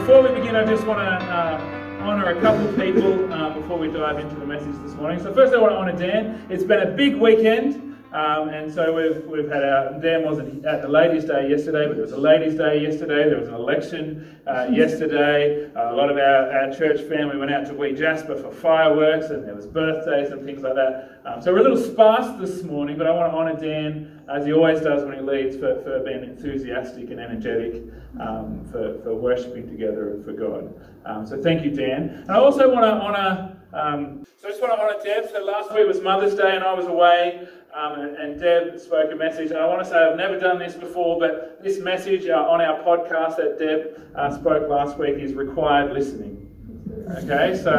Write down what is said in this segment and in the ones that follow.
before we begin, I just want to uh, honour a couple of people uh, before we dive into the message this morning. So first, I want to honour Dan. It's been a big weekend. Um, and so we've, we've had our, Dan wasn't at the Ladies' Day yesterday, but there was a Ladies' Day yesterday, there was an election uh, yesterday. Uh, a lot of our, our church family went out to Wee Jasper for fireworks, and there was birthdays and things like that. Um, so we're a little sparse this morning, but I want to honour Dan, as he always does when he leads, for, for being enthusiastic and energetic, um, for, for worshipping together and for God. Um, so thank you, Dan. And I also want to honour um, so I just want to honour Deb. So last week was Mother's Day and I was away. Um, and, and, Deb spoke a message. And I want to say I've never done this before, but this message uh, on our podcast that Deb uh, spoke last week is required listening. Okay, so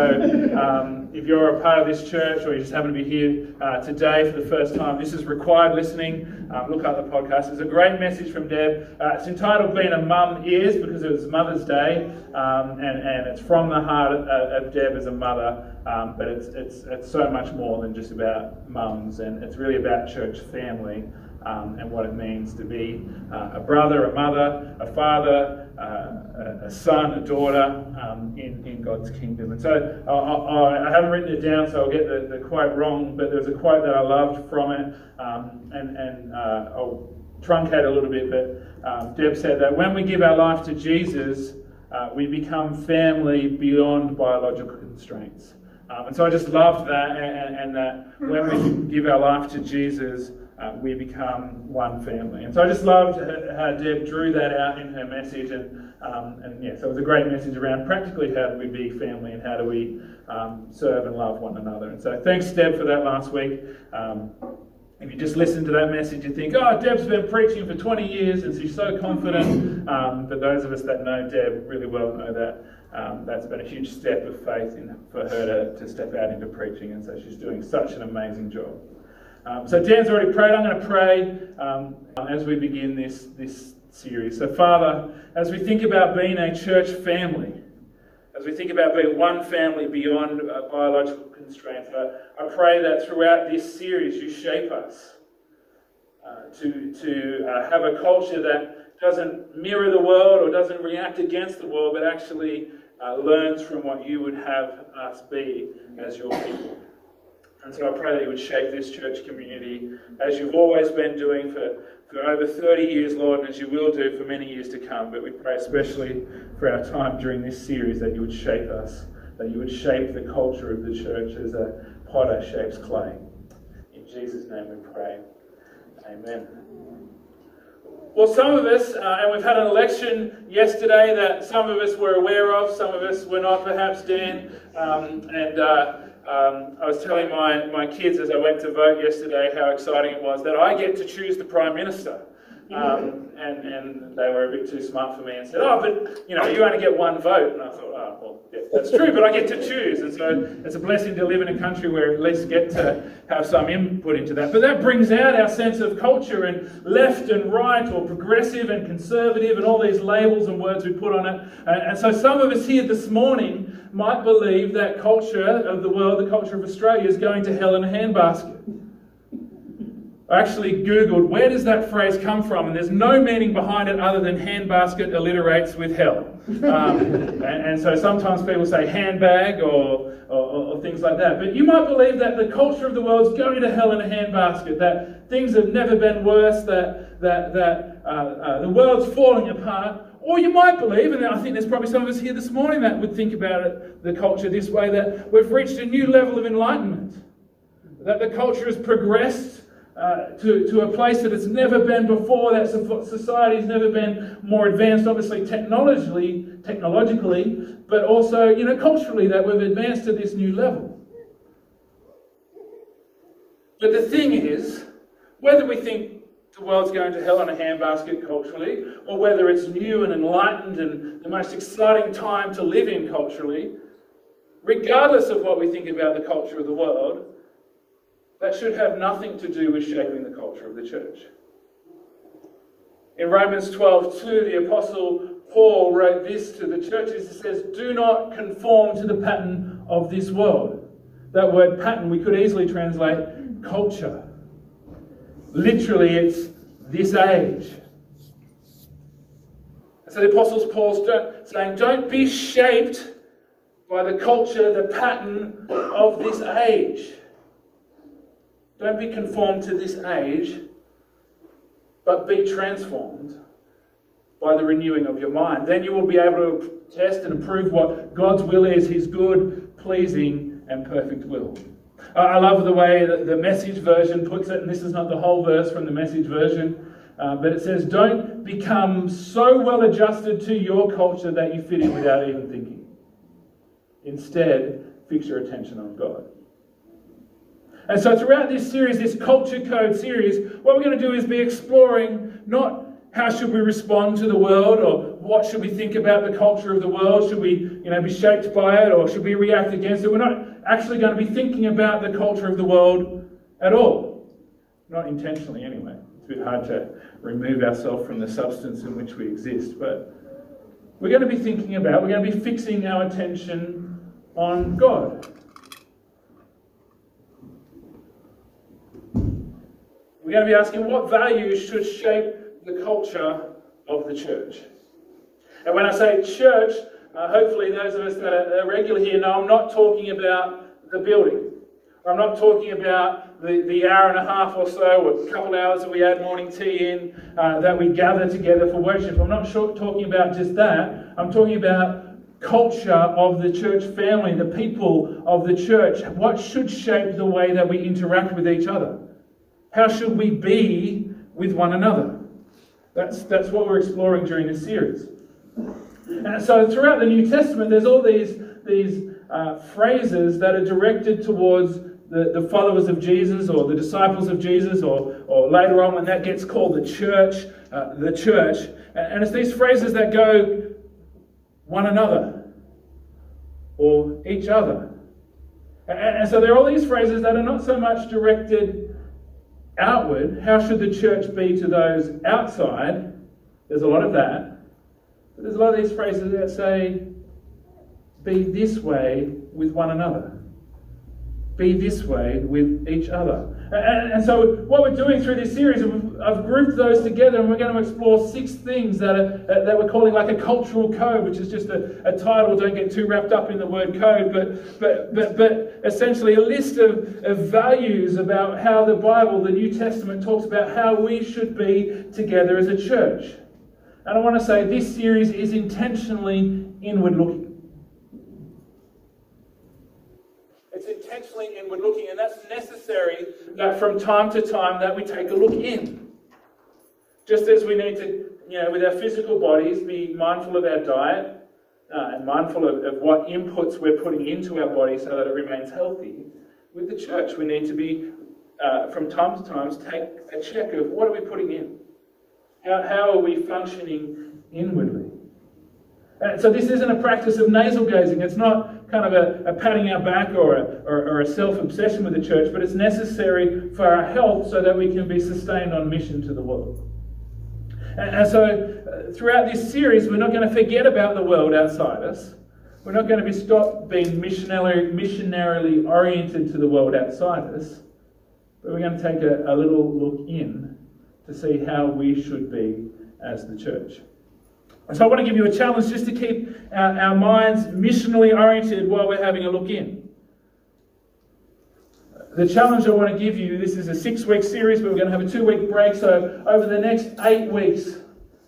um, if you're a part of this church or you just happen to be here uh, today for the first time, this is required listening. Um, look up the podcast. It's a great message from Deb. Uh, it's entitled Being a Mum Is because it was Mother's Day, um, and, and it's from the heart of, of Deb as a mother, um, but it's, it's, it's so much more than just about mums, and it's really about church family um, and what it means to be uh, a brother, a mother, a father, uh, a, a, son, a daughter um, in, in God's kingdom. And so I, I, I, haven't written it down, so I'll get the, the quote wrong, but there's a quote that I loved from it, um, and, and uh, I'll truncate a little bit, but um, Deb said that when we give our life to Jesus, uh, we become family beyond biological constraints. Um, and so I just loved that, and, and that when we give our life to Jesus, uh, we become one family. And so I just loved how Deb drew that out in her message. And, um, and yeah, so it was a great message around practically how do we be family and how do we um, serve and love one another. And so thanks, Deb, for that last week. Um, if you just listen to that message, you think, oh, Deb's been preaching for 20 years and she's so confident. Um, but those of us that know Deb really well know that um, that's been a huge step of faith in, for her to, to step out into preaching. And so she's doing such an amazing job. Um, so Dan's already prayed. I'm going to pray um, as we begin this, this series. So, Father, as we think about being a church family, as we think about being one family beyond uh, biological constraints, I, I, pray that throughout this series you shape us uh, to, to uh, have a culture that doesn't mirror the world or doesn't react against the world, but actually uh, learns from what you would have us be as your people. And so I pray that you would shape this church community as you've always been doing for, for over 30 years, Lord, and as you will do for many years to come. But we pray especially for our time during this series that you would shape us, that you would shape the culture of the church as a potter shapes clay. In Jesus' name we pray. Amen. Well, some of us, uh, and we've had an election yesterday that some of us were aware of, some of us were not, perhaps, Dan. Um, and uh, um, I was telling my, my kids as I went to vote yesterday how exciting it was that I get to choose the Prime Minister. Um, and, and they were a bit too smart for me and said, Oh, but you know, you only get one vote. And I thought, Oh, well, yeah, that's true, but I get to choose. And so it's a blessing to live in a country where at least get to have some input into that. But that brings out our sense of culture and left and right, or progressive and conservative, and all these labels and words we put on it. And, and so some of us here this morning might believe that culture of the world, the culture of Australia, is going to hell in a handbasket. I actually Googled where does that phrase come from, and there's no meaning behind it other than handbasket alliterates with hell. Um, and, and, so sometimes people say handbag or, or, or, things like that. But you might believe that the culture of the world is going to hell in a handbasket, that things have never been worse, that, that, that uh, uh, the world's falling apart. Or you might believe, and I think there's probably some of us here this morning that would think about it, the culture this way, that we've reached a new level of enlightenment, that the culture has progressed uh, to, to a place that it's never been before, that society's never been more advanced, obviously technologically, technologically, but also, you know, culturally, that we've advanced to this new level. But the thing is, whether we think the world's going to hell in a handbasket culturally, or whether it's new and enlightened and the most exciting time to live in culturally, regardless of what we think about the culture of the world, that should have nothing to do with shaping the culture of the church. In Romans 12, 2, the Apostle Paul wrote this to the churches. He says, Do not conform to the pattern of this world. That word pattern we could easily translate culture. Literally, it's this age. So the Apostles Paul's saying, don't be shaped by the culture, the pattern of this age. Don't be conformed to this age, but be transformed by the renewing of your mind. Then you will be able to test and approve what God's will is, his good, pleasing, and perfect will. I love the way that the message version puts it, and this is not the whole verse from the message version, uh, but it says, Don't become so well adjusted to your culture that you fit in without even thinking. Instead, fix your attention on God. And so, throughout this series, this Culture Code series, what we're going to do is be exploring not how should we respond to the world or what should we think about the culture of the world? Should we, you know, be shaped by it or should we react against it? We're not actually going to be thinking about the culture of the world at all. Not intentionally, anyway. It's a bit hard to remove ourselves from the substance in which we exist, but we're going to be thinking about, we're going to be fixing our attention on God. We're going to be asking what values should shape the culture of the church. And when I say church, uh, hopefully those of us that are regular here know I'm not talking about the building. I'm not talking about the, the hour and a half or so, or a couple hours that we add morning tea in, uh, that we gather together for worship. I'm not sure, talking about just that. I'm talking about culture of the church family, the people of the church. What should shape the way that we interact with each other? How should we be with one another? That's, that's what we're exploring during this series. And so throughout the New Testament, there's all these, these uh, phrases that are directed towards the, the followers of Jesus or the disciples of Jesus, or, or later on when that gets called the church, uh, the church. And, it's these phrases that go one another or each other. And, and so there are all these phrases that are not so much directed outward. How should the church be to those outside? There's a lot of that. There's a lot of these phrases that say, be this way with one another. Be this way with each other. And, and so, what we're doing through this series, I've grouped those together, and we're going to explore six things that, are, uh, that we're calling like a cultural code, which is just a, a title. Don't get too wrapped up in the word code, but, but, but, but essentially a list of, of values about how the Bible, the New Testament, talks about how we should be together as a church. And I want to say this series is intentionally inward looking. It's intentionally inward looking, and that's necessary that from time to time that we take a look in. Just as we need to, you know, with our physical bodies, be mindful of our diet uh, and mindful of, of what inputs we're putting into our body so that it remains healthy. With the church, we need to be, uh, from time to time, take a check of what are we putting in? How, how are we functioning inwardly? And so this isn't a practice of nasal gazing. It's not kind of a, a patting our back or a, or, or a self-obsession with the church, but it's necessary for our health so that we can be sustained on mission to the world. And, and so uh, throughout this series, we're not going to forget about the world outside us. We're not going to be stopped being missionary, missionarily oriented to the world outside us, but we're going to take a, a little look in to see how we should be as the church. So I want to give you a challenge just to keep our, our minds missionally oriented while we're having a look in. The challenge I want to give you this is a six week series, but we're going to have a two week break. So, over the next eight weeks,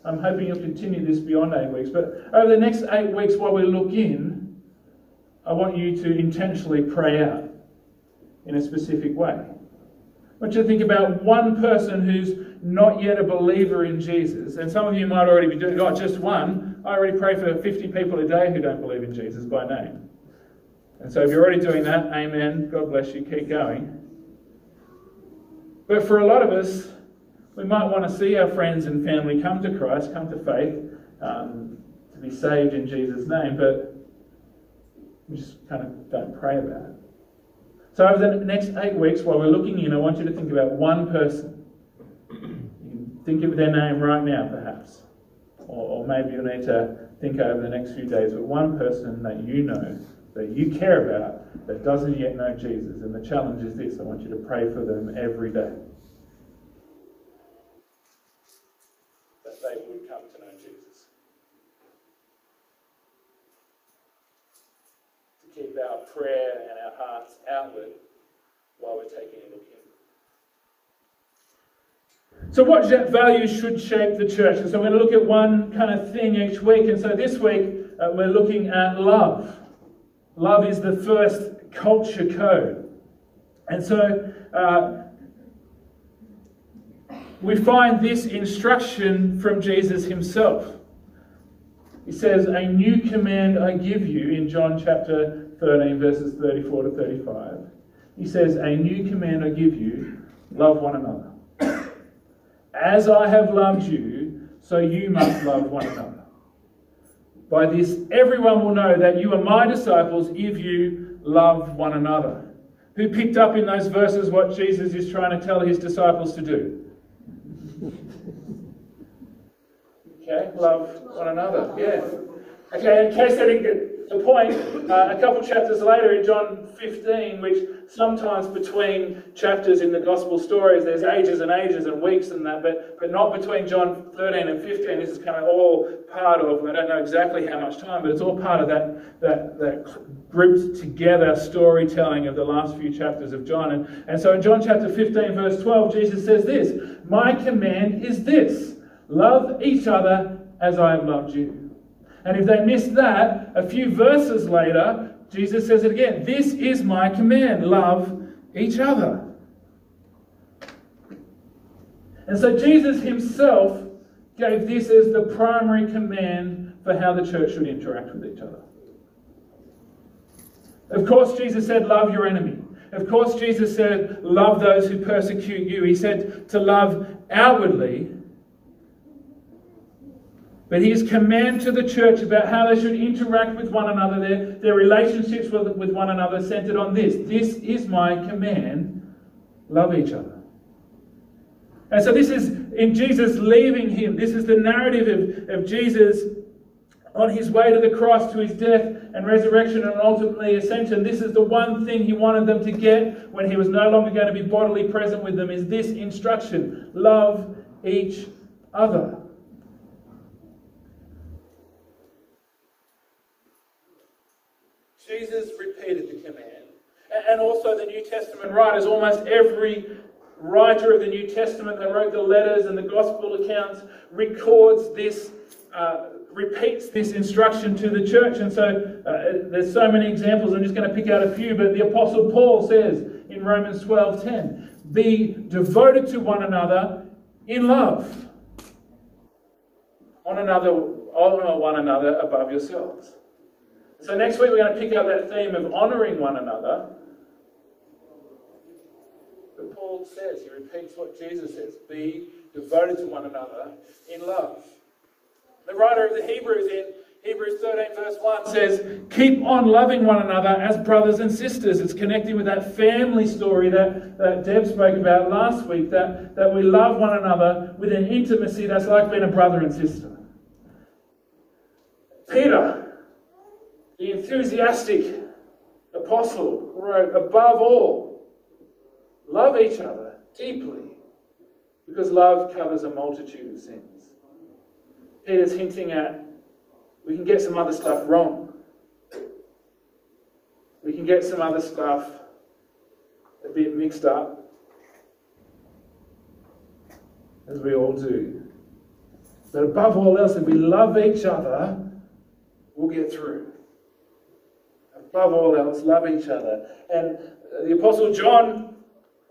I'm hoping you'll continue this beyond eight weeks, but over the next eight weeks, while we look in, I want you to intentionally pray out in a specific way. I want you to think about one person who's not yet a believer in Jesus, and some of you might already be doing, oh, just one. I already pray for 50 people a day who don't believe in Jesus by name. And so if you're already doing that, amen. God bless you. Keep going. But for a lot of us, we might want to see our friends and family come to Christ, come to faith, um, to be saved in Jesus' name, but we just kind of don't pray about it. So over the next eight weeks, while we're looking in, I want you to think about one person Think of their name right now, perhaps. Or, or maybe you'll need to think over the next few days. But one person that you know, that you care about, that doesn't yet know Jesus. And the challenge is this I want you to pray for them every day. That they would come to know Jesus. To keep our prayer and our hearts outward while we're taking a look so, what values should shape the church? And so, we're going to look at one kind of thing each week. And so, this week, uh, we're looking at love. Love is the first culture code. And so, uh, we find this instruction from Jesus himself. He says, A new command I give you in John chapter 13, verses 34 to 35. He says, A new command I give you love one another. As I have loved you, so you must love one another. By this, everyone will know that you are my disciples if you love one another. Who picked up in those verses what Jesus is trying to tell his disciples to do? Okay, love one another. Yeah. Okay, in case they didn't get the point, uh, a couple chapters later in John 15, which sometimes between chapters in the gospel stories, there's ages and ages and weeks and that, but, but not between John 13 and 15. This is kind of all part of, I don't know exactly how much time, but it's all part of that, that, that grouped together storytelling of the last few chapters of John. And, and so in John chapter 15, verse 12, Jesus says this My command is this love each other as I have loved you. And if they miss that, a few verses later, Jesus says it again This is my command love each other. And so Jesus himself gave this as the primary command for how the church should interact with each other. Of course, Jesus said, Love your enemy. Of course, Jesus said, Love those who persecute you. He said to love outwardly, but his command to the church about how they should interact with one another, their, their relationships with, with one another, centered on this. This is my command love each other. And so, this is in Jesus leaving him. This is the narrative of, of Jesus on his way to the cross, to his death and resurrection and ultimately ascension. This is the one thing he wanted them to get when he was no longer going to be bodily present with them is this instruction love each other. Jesus repeated the command. And also, the New Testament writers, almost every writer of the New Testament that wrote the letters and the gospel accounts, records this, uh, repeats this instruction to the church. And so, uh, there's so many examples. I'm just going to pick out a few. But the Apostle Paul says in Romans 12:10, "Be devoted to one another in love, on another, honor one another above yourselves." So next week we're going to pick up that theme of honouring one another. But Paul says, he repeats what Jesus says be devoted to one another in love. The writer of the Hebrews in Hebrews 13, verse 1 says, Keep on loving one another as brothers and sisters. It's connecting with that family story that, that Deb spoke about last week, that, that we love one another with an intimacy that's like being a brother and sister. Peter, the enthusiastic apostle wrote, above all, love each other deeply, because love covers a multitude of sins. Peter's hinting at we can get some other stuff wrong. We can get some other stuff a bit mixed up, as we all do. But above all else, if we love each other, we'll get through above all else, love each other. And uh, the Apostle John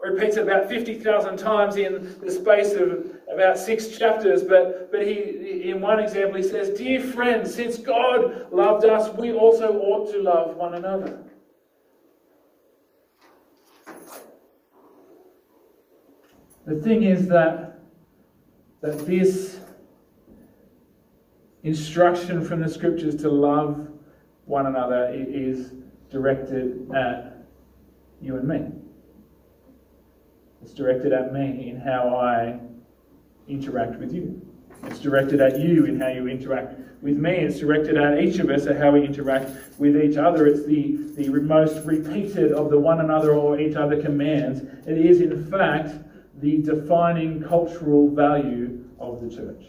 repeats it about 50,000 times in the space of about six chapters, but, but he, in one example, he says, Dear friends, since God loved us, we also ought to love one another. The thing is that, that this instruction from the scriptures to love one another is directed at you and me. It's directed at me in how I interact with you. It's directed at you in how you interact with me. It's directed at each of us at how we interact with each other. It's the, the most repeated of the one another or each other commands. It is, in fact, the defining cultural value of the church.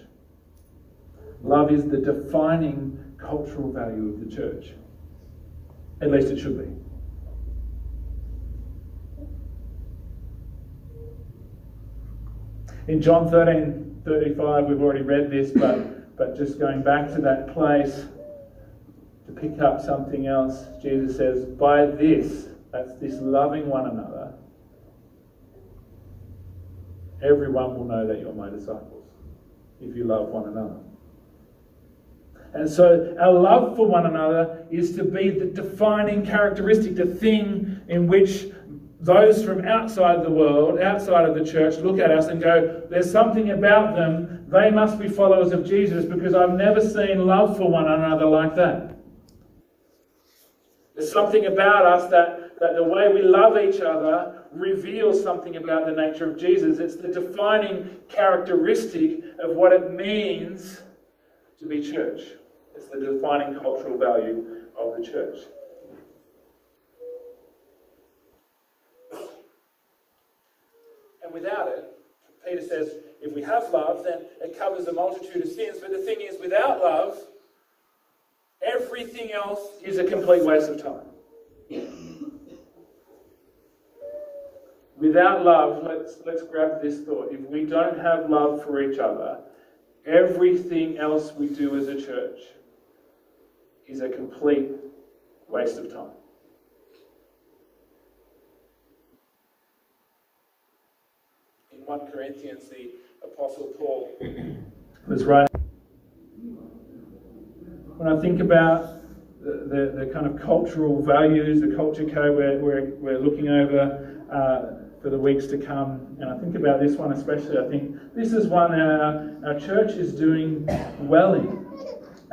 Love is the defining cultural value of the church. At least it should be. In John 13 35, we've already read this, but, but just going back to that place to pick up something else, Jesus says, By this, that's this loving one another, everyone will know that you're my disciples if you love one another. And so our love for one another is to be the defining characteristic, the thing in which those from outside the world, outside of the church, look at us and go, There's something about them. They must be followers of Jesus because I've never seen love for one another like that. There's something about us that, that the way we love each other reveals something about the nature of Jesus. It's the defining characteristic of what it means to be church. It's the defining cultural value of the church. And without it, Peter says, if we have love, then it covers a multitude of sins. But the thing is, without love, everything else is a complete waste of time. Without love, let's, let's grab this thought. If we don't have love for each other, everything else we do as a church is a complete waste of time. In 1 Corinthians, the Apostle Paul was writing. When I think about the, the, the kind of cultural values, the culture code we're, we're, we're looking over uh, for the weeks to come, and I think about this one especially, I think this is one our, our church is doing well in.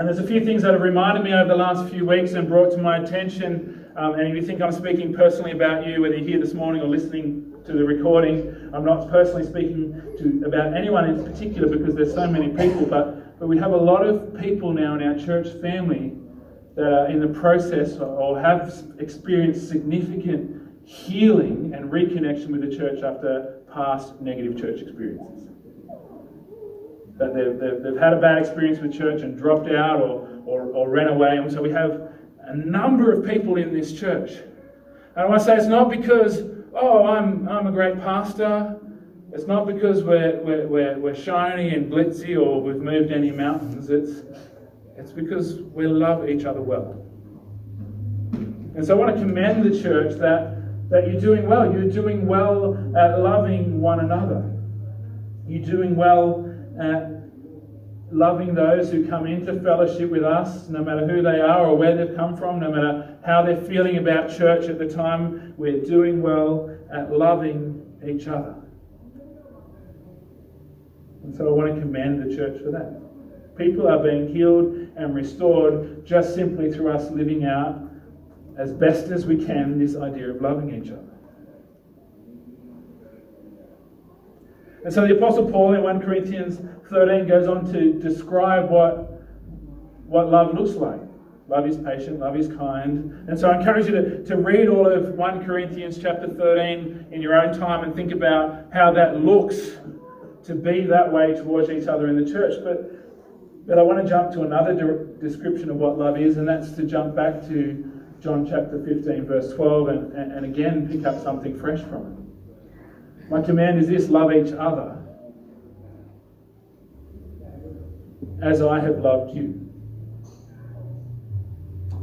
And there's a few things that have reminded me over the last few weeks and brought to my attention. Um, and if you think I'm speaking personally about you, whether you're here this morning or listening to the recording, I'm not personally speaking to about anyone in particular because there's so many people. But but we have a lot of people now in our church family that are in the process or have experienced significant healing and reconnection with the church after past negative church experiences that they've, they've, they've, had a bad experience with church and dropped out or, or, or ran away. And so we have a number of people in this church. And I want to say it's not because, oh, I'm, I'm a great pastor. It's not because we're, we're, we're, we're shiny and glitzy or we've moved any mountains. It's, it's because we love each other well. And so I want to commend the church that, that you're doing well. You're doing well at loving one another. You're doing well at loving those who come into fellowship with us, no matter who they are or where they've come from, no matter how they're feeling about church at the time, we're doing well at loving each other. And so I want to commend the church for that. People are being healed and restored just simply through us living out as best as we can this idea of loving each other. And so the Apostle Paul in 1 Corinthians 13 goes on to describe what, what love looks like. Love is patient, love is kind. And so I encourage you to, to read all of 1 Corinthians chapter 13 in your own time and think about how that looks to be that way towards each other in the church. But, but I want to jump to another de- description of what love is, and that's to jump back to John chapter 15, verse 12, and, and, and again pick up something fresh from it. My command is this love each other as I have loved you.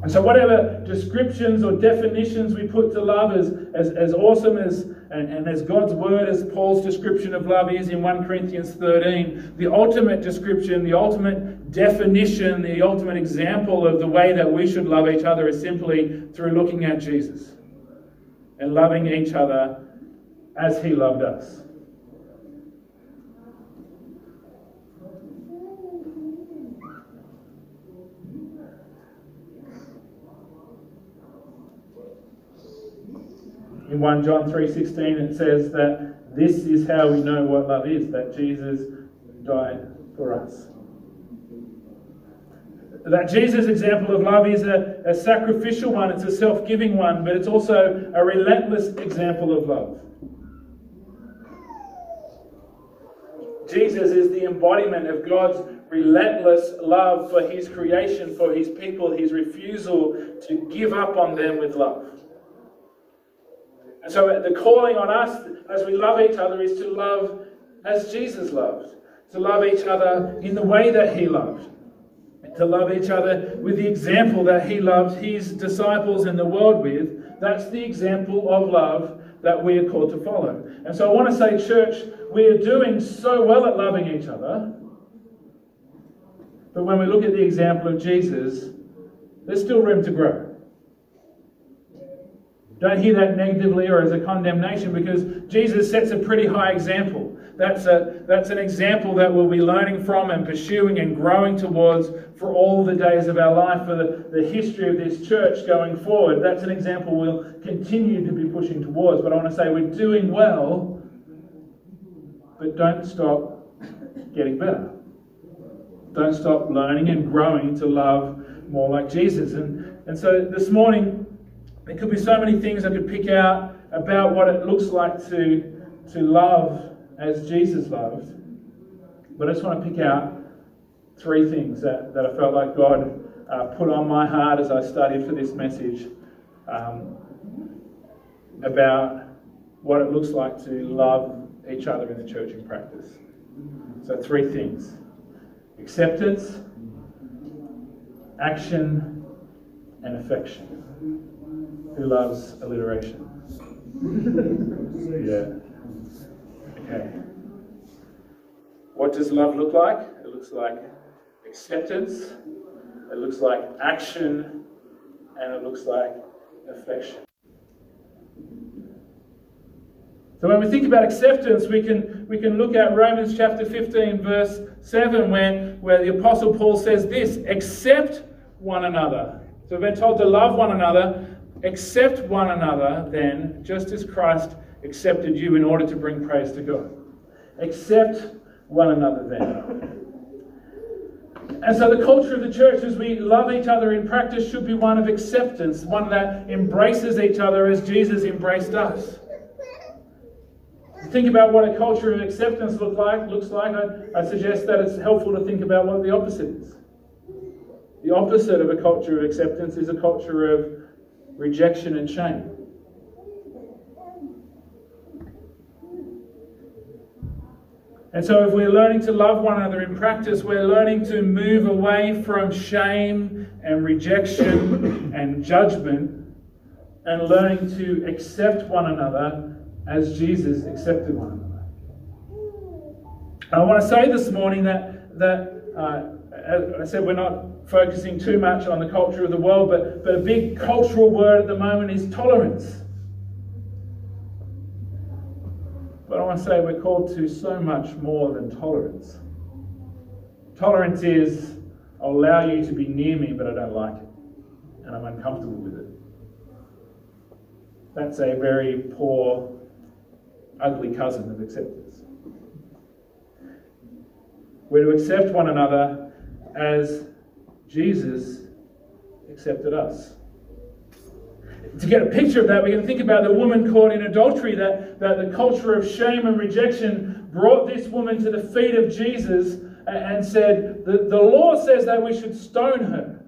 And so, whatever descriptions or definitions we put to love, as, as, as awesome as and, and as God's word, as Paul's description of love is in 1 Corinthians 13, the ultimate description, the ultimate definition, the ultimate example of the way that we should love each other is simply through looking at Jesus and loving each other as he loved us. In 1 John 3:16 it says that this is how we know what love is that Jesus died for us. That Jesus' example of love is a, a sacrificial one, it's a self giving one, but it's also a relentless example of love. Jesus is the embodiment of God's relentless love for his creation, for his people, his refusal to give up on them with love. And so the calling on us as we love each other is to love as Jesus loved, to love each other in the way that he loved, to love each other with the example that he loved his disciples and the world with. That's the example of love that we are called to follow. And so I want to say, church, we are doing so well at loving each other. But when we look at the example of Jesus, there's still room to grow. Don't hear that negatively or as a condemnation because Jesus sets a pretty high example. That's, a, that's an example that we'll be learning from and pursuing and growing towards for all the days of our life, for the, the history of this church going forward. That's an example we'll continue to be pushing towards. But I want to say we're doing well, but don't stop getting better. Don't stop learning and growing to love more like Jesus. And, and so this morning, there could be so many things I could pick out about what it looks like to, to love as Jesus loved. But I just want to pick out three things that, that I felt like God uh, put on my heart as I studied for this message um, about what it looks like to love each other in the church in practice. So, three things acceptance, action, and affection. Who loves alliteration? yeah. Okay. What does love look like? It looks like acceptance, it looks like action, and it looks like affection. So when we think about acceptance, we can, we can look at Romans chapter 15, verse 7, where, where the Apostle Paul says this accept one another. So we've been told to love one another, Accept one another then, just as Christ accepted you in order to bring praise to God. Accept one another then. And so the culture of the church as we love each other in practice should be one of acceptance, one that embraces each other as Jesus embraced us. Think about what a culture of acceptance look like, looks like. I, I suggest that it's helpful to think about what the opposite is. The opposite of a culture of acceptance is a culture of rejection and shame. And so, if we're learning to love one another in practice, we're learning to move away from shame and rejection and judgment and learning to accept one another as Jesus accepted one another. I want to say this morning that, that uh, I said, we're not focusing too much on the culture of the world, but, but a big cultural word at the moment is tolerance. But I want to say we're called to so much more than tolerance. Tolerance is, I'll allow you to be near me, but I don't like it, and I'm uncomfortable with it. That's a very poor, ugly cousin of acceptance. We're to accept one another as Jesus accepted us. To get a picture of that, we can think about the woman caught in adultery, that, that the culture of shame and rejection brought this woman to the feet of Jesus and said, The, the law says that we should stone her.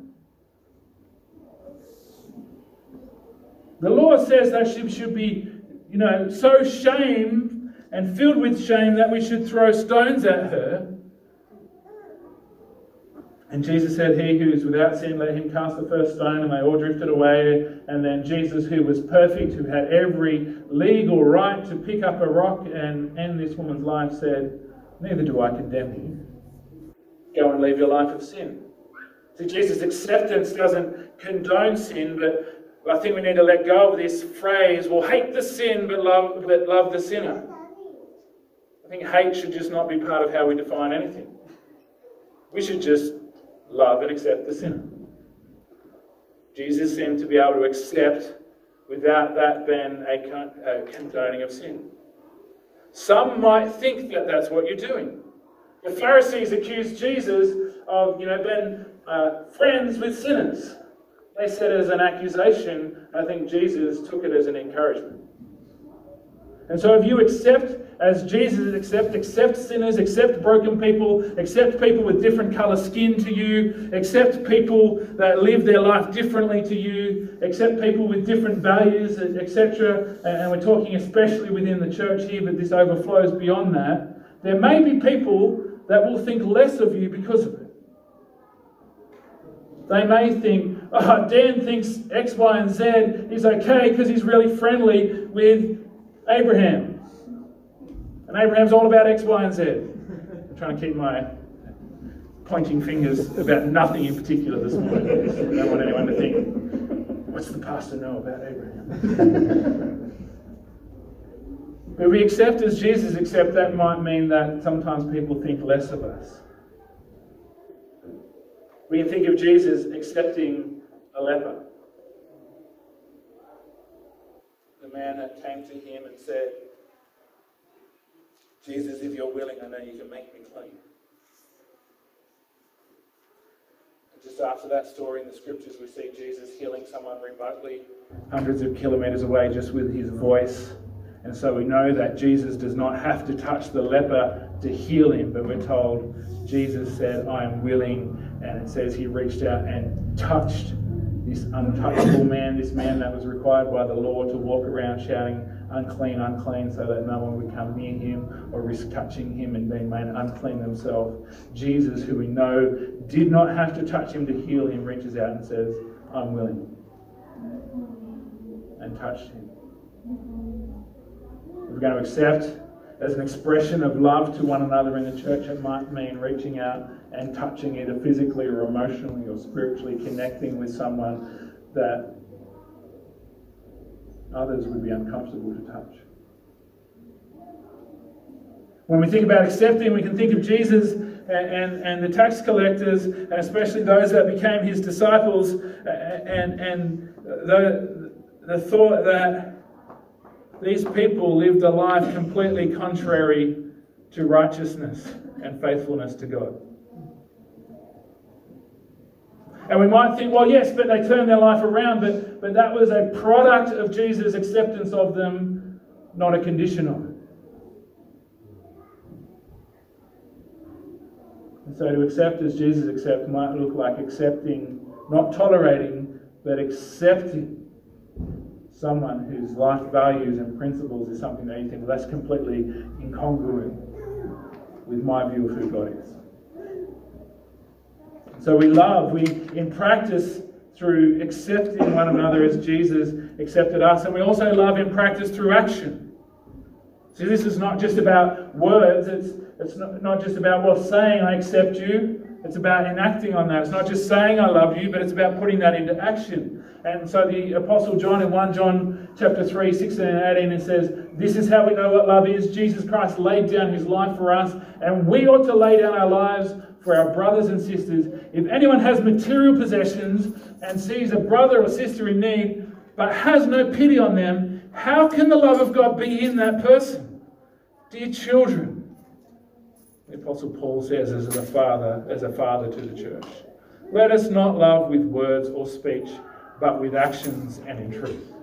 The law says that she should be, you know, so shamed and filled with shame that we should throw stones at her. And Jesus said, He who is without sin, let him cast the first stone. And they all drifted away. And then Jesus, who was perfect, who had every legal right to pick up a rock and end this woman's life, said, Neither do I condemn you. Go and live your life of sin. See, Jesus' acceptance doesn't condone sin, but I think we need to let go of this phrase, well, hate the sin, but love, but love the sinner. I think hate should just not be part of how we define anything. We should just love and accept the sinner. Jesus seemed to be able to accept without that a, a condoning of sin. Some might think that that's what you're doing. The Pharisees accused Jesus of, you know, being uh, friends with sinners. They said it as an accusation. I think Jesus took it as an encouragement. And so, if you accept as Jesus accept, accept sinners, accept broken people, accept people with different color skin to you, accept people that live their life differently to you, accept people with different values, etc. And we're talking especially within the church here, but this overflows beyond that. There may be people that will think less of you because of it. They may think, oh, Dan thinks X, Y, and Z is okay because he's really friendly with Abraham. And Abraham's all about X, Y, and Z. I'm trying to keep my pointing fingers about nothing in particular this morning. I don't want anyone to think, what's the pastor know about Abraham? but we accept as Jesus accept, that might mean that sometimes people think less of us. We can think of Jesus accepting a leper. The man that came to him and said, Jesus, if you're willing, I know you can make me clean. And just after that story in the scriptures, we see Jesus healing someone remotely, hundreds of kilometers away, just with his voice. And so we know that Jesus does not have to touch the leper to heal him, but we're told Jesus said, I am willing. And it says he reached out and touched this untouchable man, this man that was required by the law to walk around shouting, unclean, unclean, so that no one would come near him or risk touching him and being made unclean themselves. Jesus, who we know did not have to touch him to heal him, reaches out and says, I'm willing. And touched him. We're going to accept as an expression of love to one another in the church, it might mean reaching out and touching either physically or emotionally or spiritually connecting with someone that others would be uncomfortable to touch. When we think about accepting, we can think of Jesus and, and, and, the tax collectors, and especially those that became his disciples, and, and the, the thought that these people lived a life completely contrary to righteousness and faithfulness to God. And we might think, well, yes, but they turned their life around, but, but that was a product of Jesus' acceptance of them, not a condition of it. And so to accept as Jesus accepted might look like accepting, not tolerating, but accepting someone whose life values and principles is something that you think, well, that's completely incongruent with my view of who God is. So we love, we in practice through accepting one another as Jesus accepted us, and we also love in practice through action. See, this is not just about words, it's, it's not, not just about, well, saying I accept you. It's about enacting on that. It's not just saying I love you, but it's about putting that into action. And so the Apostle John in 1 John chapter 3, 16 and 18, it says, This is how we know what love is. Jesus Christ laid down his life for us, and we ought to lay down our lives for our brothers and sisters. If anyone has material possessions and sees a brother or sister in need, but has no pity on them, how can the love of God be in that person? Dear children, the Apostle Paul says as a father, as a father to the church. Let us not love with words or speech but with actions and in truth.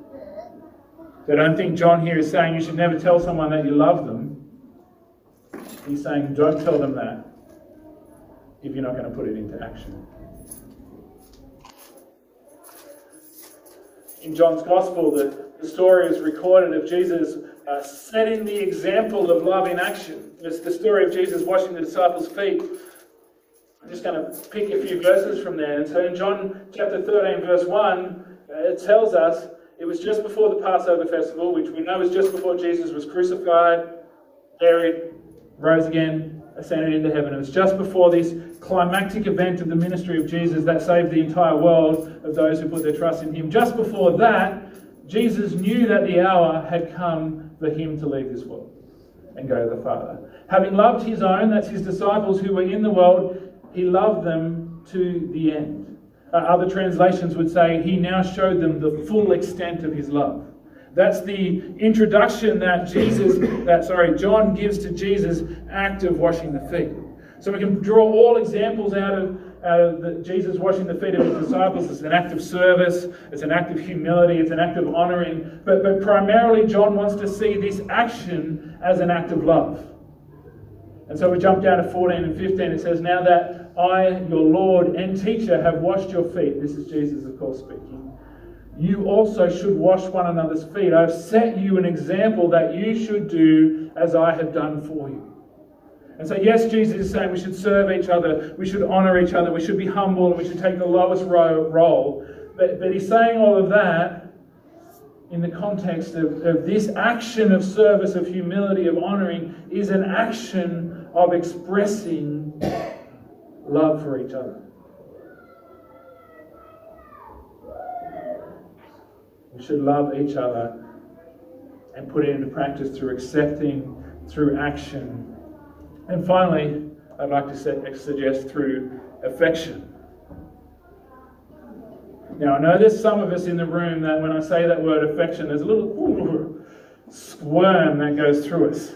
So I don't think John here is saying you should never tell someone that you love them. He's saying don't tell them that if you're not going to put it into action. In John's Gospel, the, the story is recorded of Jesus uh, setting the example of love in action. It's the story of Jesus washing the disciples' feet I'm just going to pick a few verses from there. And so in John chapter 13, verse 1, uh, it tells us it was just before the Passover festival, which we know was just before Jesus was crucified, buried, rose again, ascended into heaven. It was just before this climactic event of the ministry of Jesus that saved the entire world of those who put their trust in him. Just before that, Jesus knew that the hour had come for him to leave this world and go to the Father. Having loved his own, that's his disciples who were in the world, he loved them to the end. Uh, other translations would say he now showed them the full extent of his love. That's the introduction that Jesus, that sorry, John gives to Jesus' act of washing the feet. So we can draw all examples out of, out of the, Jesus washing the feet of his disciples. It's an act of service, it's an act of humility, it's an act of honoring. But, but primarily, John wants to see this action as an act of love. And so we jump down to 14 and 15. It says, Now that I, your Lord and teacher, have washed your feet. This is Jesus, of course, speaking. You also should wash one another's feet. I've set you an example that you should do as I have done for you. And so, yes, Jesus is saying we should serve each other, we should honor each other, we should be humble, and we should take the lowest role. But, but he's saying all of that in the context of, of this action of service, of humility, of honoring, is an action of expressing love for each other. We should love each other and put it into practice through accepting, through action. And finally, I'd like to suggest through affection. Now, I know there's some of us in the room that when I say that word affection, there's a little ooh, squirm that goes through us.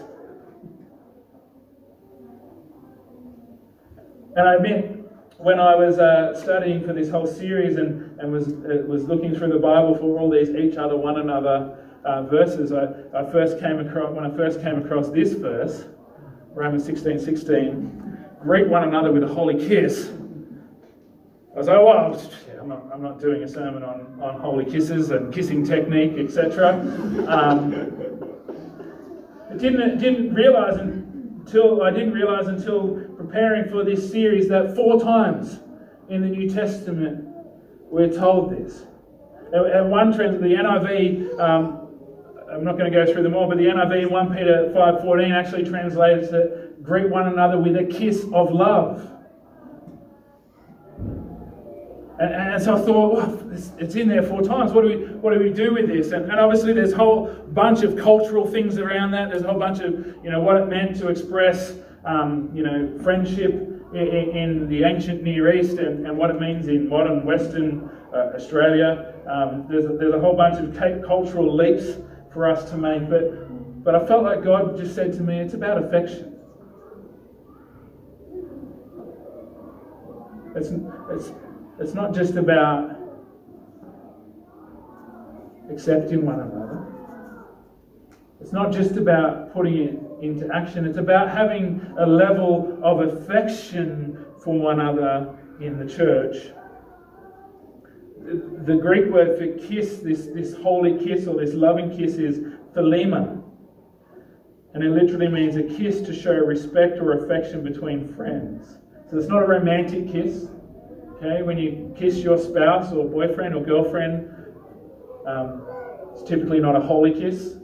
And I admit, when I was uh, studying for this whole series and, and was, uh, was looking through the Bible for all these each other, one another uh, verses, I, I first came across, when I first came across this verse, Romans 16 16, greet one another with a holy kiss. I was like, well, I'm not, I'm not doing a sermon on, on holy kisses and kissing technique, etc. Um, I didn't, didn't realize until I didn't realize until preparing for this series that four times in the New Testament we're told this. At one trend, the NIV, um, I'm not going to go through them all, but the NIV in 1 Peter 5:14 actually translates it, greet one another with a kiss of love. And, and so I thought, well, it's, it's, in there four times. What do we, what do, we do with this? And, and, obviously, there's a whole bunch of cultural things around that. There's a whole bunch of, you know, what it meant to express, um, you know, friendship in, in, the ancient Near East and, and, what it means in modern Western uh, Australia. Um, there's, a, there's a whole bunch of cultural leaps for us to make. But, but I felt like God just said to me, it's about affection. It's, it's, it's not just about accepting one another. It's not just about putting it into action. It's about having a level of affection for one another in the church. The Greek word for kiss, this, this holy kiss or this loving kiss, is philema. And it literally means a kiss to show respect or affection between friends. So it's not a romantic kiss. Okay, when you kiss your spouse or boyfriend or girlfriend, um, it's typically not a holy kiss.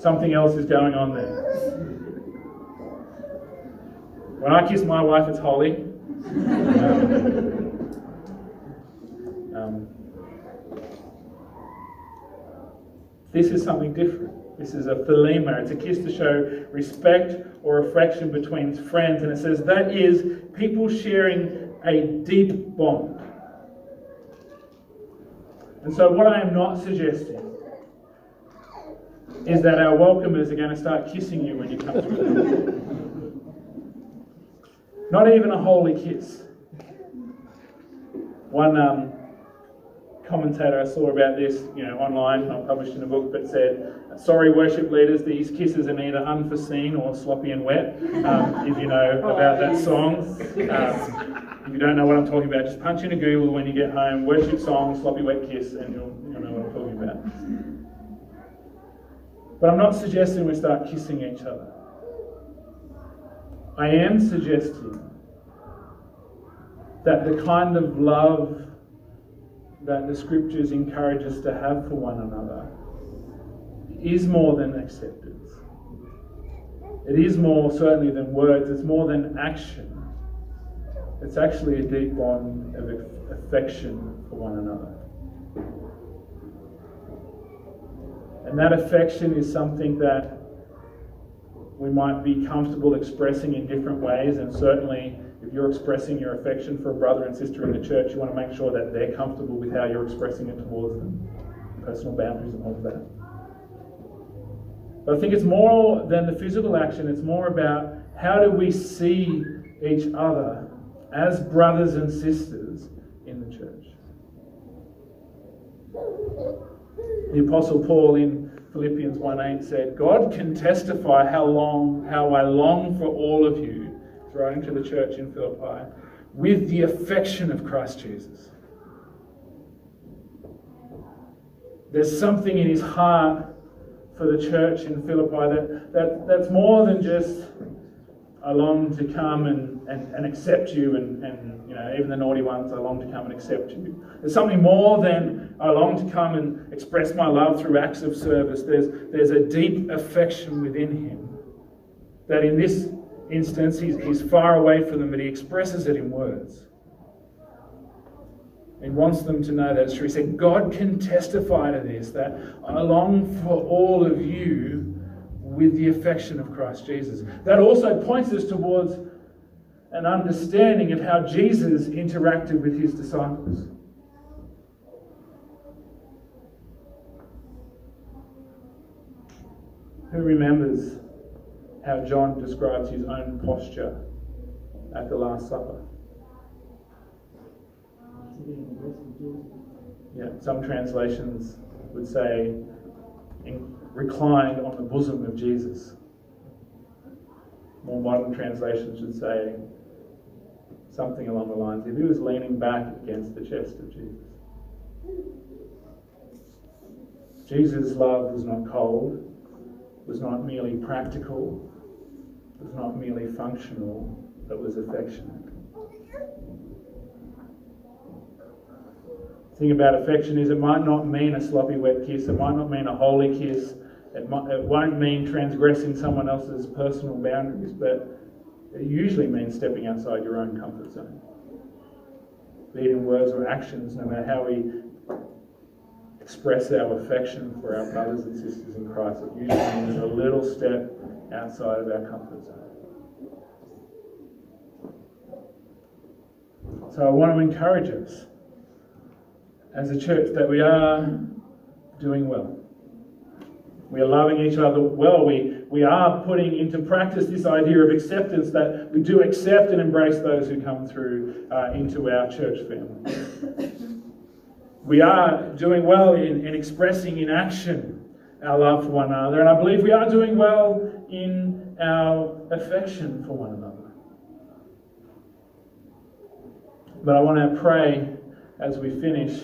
Something else is going on there. When I kiss my wife, it's holy. Um, um, this is something different. This is a philema. It's a kiss to show respect or affection between friends. And it says that is people sharing a deep bond. And so, what I am not suggesting is that our welcomers are going to start kissing you when you come through. Not even a holy kiss. One um, commentator I saw about this, you know, online, not published in a book, but said, "Sorry, worship leaders, these kisses are neither unforeseen or sloppy and wet." Um, if you know about that song, um, if you don't know what I'm talking about, just punch in a Google when you get home, worship song, sloppy wet kiss, and you'll, you'll know what I'm talking about. But I'm not suggesting we start kissing each other. I am suggesting that the kind of love that the scriptures encourage us to have for one another is more than acceptance. It is more certainly than words, it's more than action. It's actually a deep bond of affection for one another. And that affection is something that we might be comfortable expressing in different ways, and certainly if you're expressing your affection for a brother and sister in the church, you want to make sure that they're comfortable with how you're expressing it towards them. Personal boundaries and all of that. But I think it's more than the physical action, it's more about how do we see each other as brothers and sisters in the church? The Apostle Paul in Philippians 1 8 said, God can testify how long, how I long for all of you, writing to the church in Philippi, with the affection of Christ Jesus. There's something in his heart for the church in Philippi that, that that's more than just I long to come and, and, and accept you, and, and you know, even the naughty ones, I long to come and accept you. There's something more than I long to come and express my love through acts of service. There's, there's a deep affection within him that in this instance, he's, he's far away from them, but he expresses it in words. He wants them to know that true. He said, God can testify to this, that I long for all of you with the affection of Christ Jesus. That also points us towards an understanding of how Jesus interacted with his disciples. Who remembers how John describes his own posture at the Last Supper? Yeah, some translations would say reclined on the bosom of Jesus. More modern translations would say something along the lines if he was leaning back against the chest of Jesus. Jesus' love was not cold, was not merely practical, was not merely functional, but was affectionate. The thing about affection is it might not mean a sloppy wet kiss, it might not mean a holy kiss, it, might, it won't mean transgressing someone else's personal boundaries, but it usually means stepping outside your own comfort zone. Be it in words or actions, no matter how we express our affection for our brothers and sisters in Christ, it usually means a little step outside of our comfort zone. So I want to encourage us as a church that we are doing well. We are loving each other well. We, we are putting into practice this idea of acceptance that we do accept and embrace those who come through uh, into our church family. we are doing well in, in expressing in action our love for one another, and I believe we are doing well in our affection for one another. But I want to pray as we finish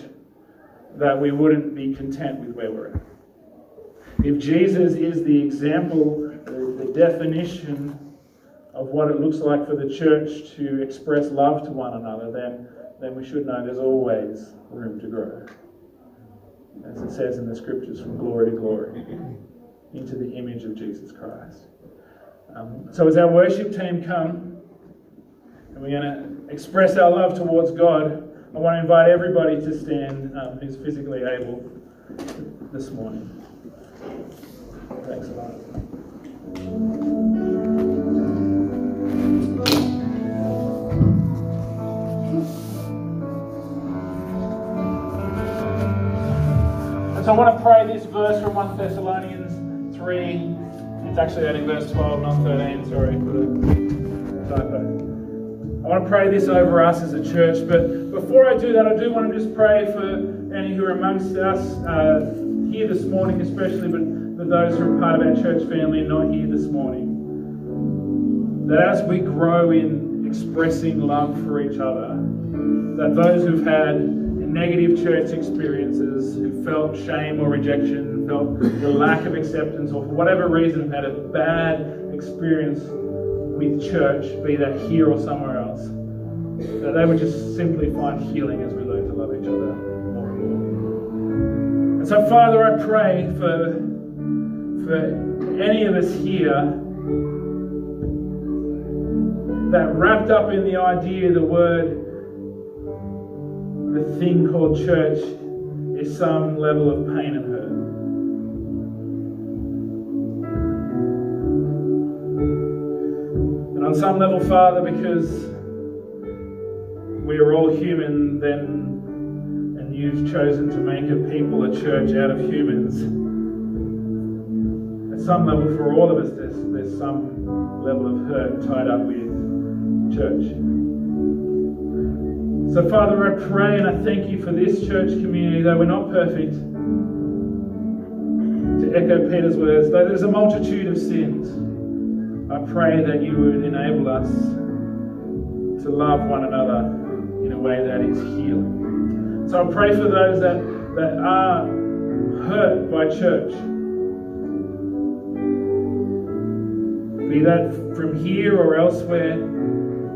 that we wouldn't be content with where we're at. If Jesus is the example, the, the definition of what it looks like for the church to express love to one another, then, then we should know there's always room to grow. As it says in the scriptures, from glory to glory, into the image of Jesus Christ. Um, so as our worship team come, and we're going to express our love towards God, I want to invite everybody to stand um, who's physically able this morning. Thanks a lot. So I want to pray this verse from 1 Thessalonians 3. It's actually only verse 12, not 13. Sorry typo. I want to pray this over us as a church, but before I do that, I do want to just pray for any who are amongst us uh, here this morning, especially, but for those who are part of our church family and not here this morning. That as we grow in expressing love for each other, that those who've had negative church experiences, who felt shame or rejection, felt the lack of acceptance, or for whatever reason had a bad experience with church, be that here or somewhere else, that they would just simply find healing as we learn to love each other more and more. And so, Father, I pray for for any of us here that wrapped up in the idea, the word, the thing called church is some level of pain and hurt. On some level, Father, because we are all human, then, and you've chosen to make a people, a church out of humans at some level, for all of us, there's, there's some level of hurt tied up with church. So, Father, I pray and I thank you for this church community, though we're not perfect. To echo Peter's words, though there's a multitude of sins, pray that you would enable us to love one another in a way that is healing. So I pray for those that, that are hurt by church. Be that from here or elsewhere,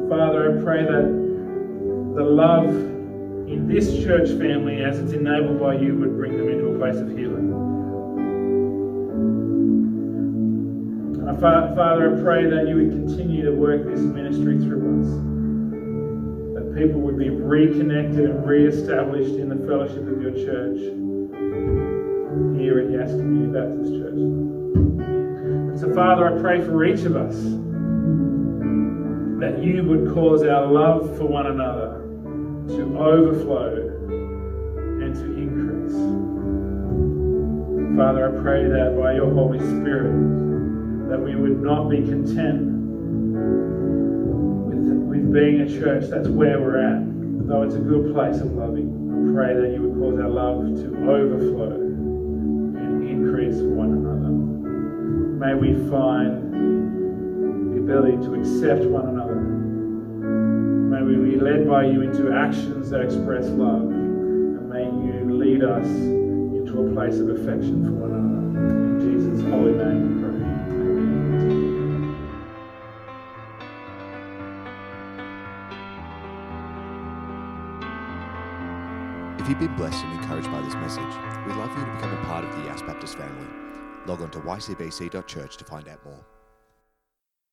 Father, I pray that the love in this church family, as it's enabled by you, would bring them into a place of healing. Father, I pray that you would continue to work this ministry through us. That people would be reconnected and re-established in the fellowship of your church here at Yass Community Baptist Church. And so, Father, I pray for each of us that you would cause our love for one another to overflow and to increase. Father, I pray that by your Holy Spirit, that we would not be content with, with being a church that's where we're at, though it's a good place of loving. I pray that you would cause our love to overflow and increase one another. May we find the ability to accept one another May we be led by you into actions that express love. And may you lead us into a place of affection for one another. In Jesus' holy name you've been blessed and encouraged by this message, we'd love for you to become a part of the Yass Baptist family. Log on to ycbc.church to find out more.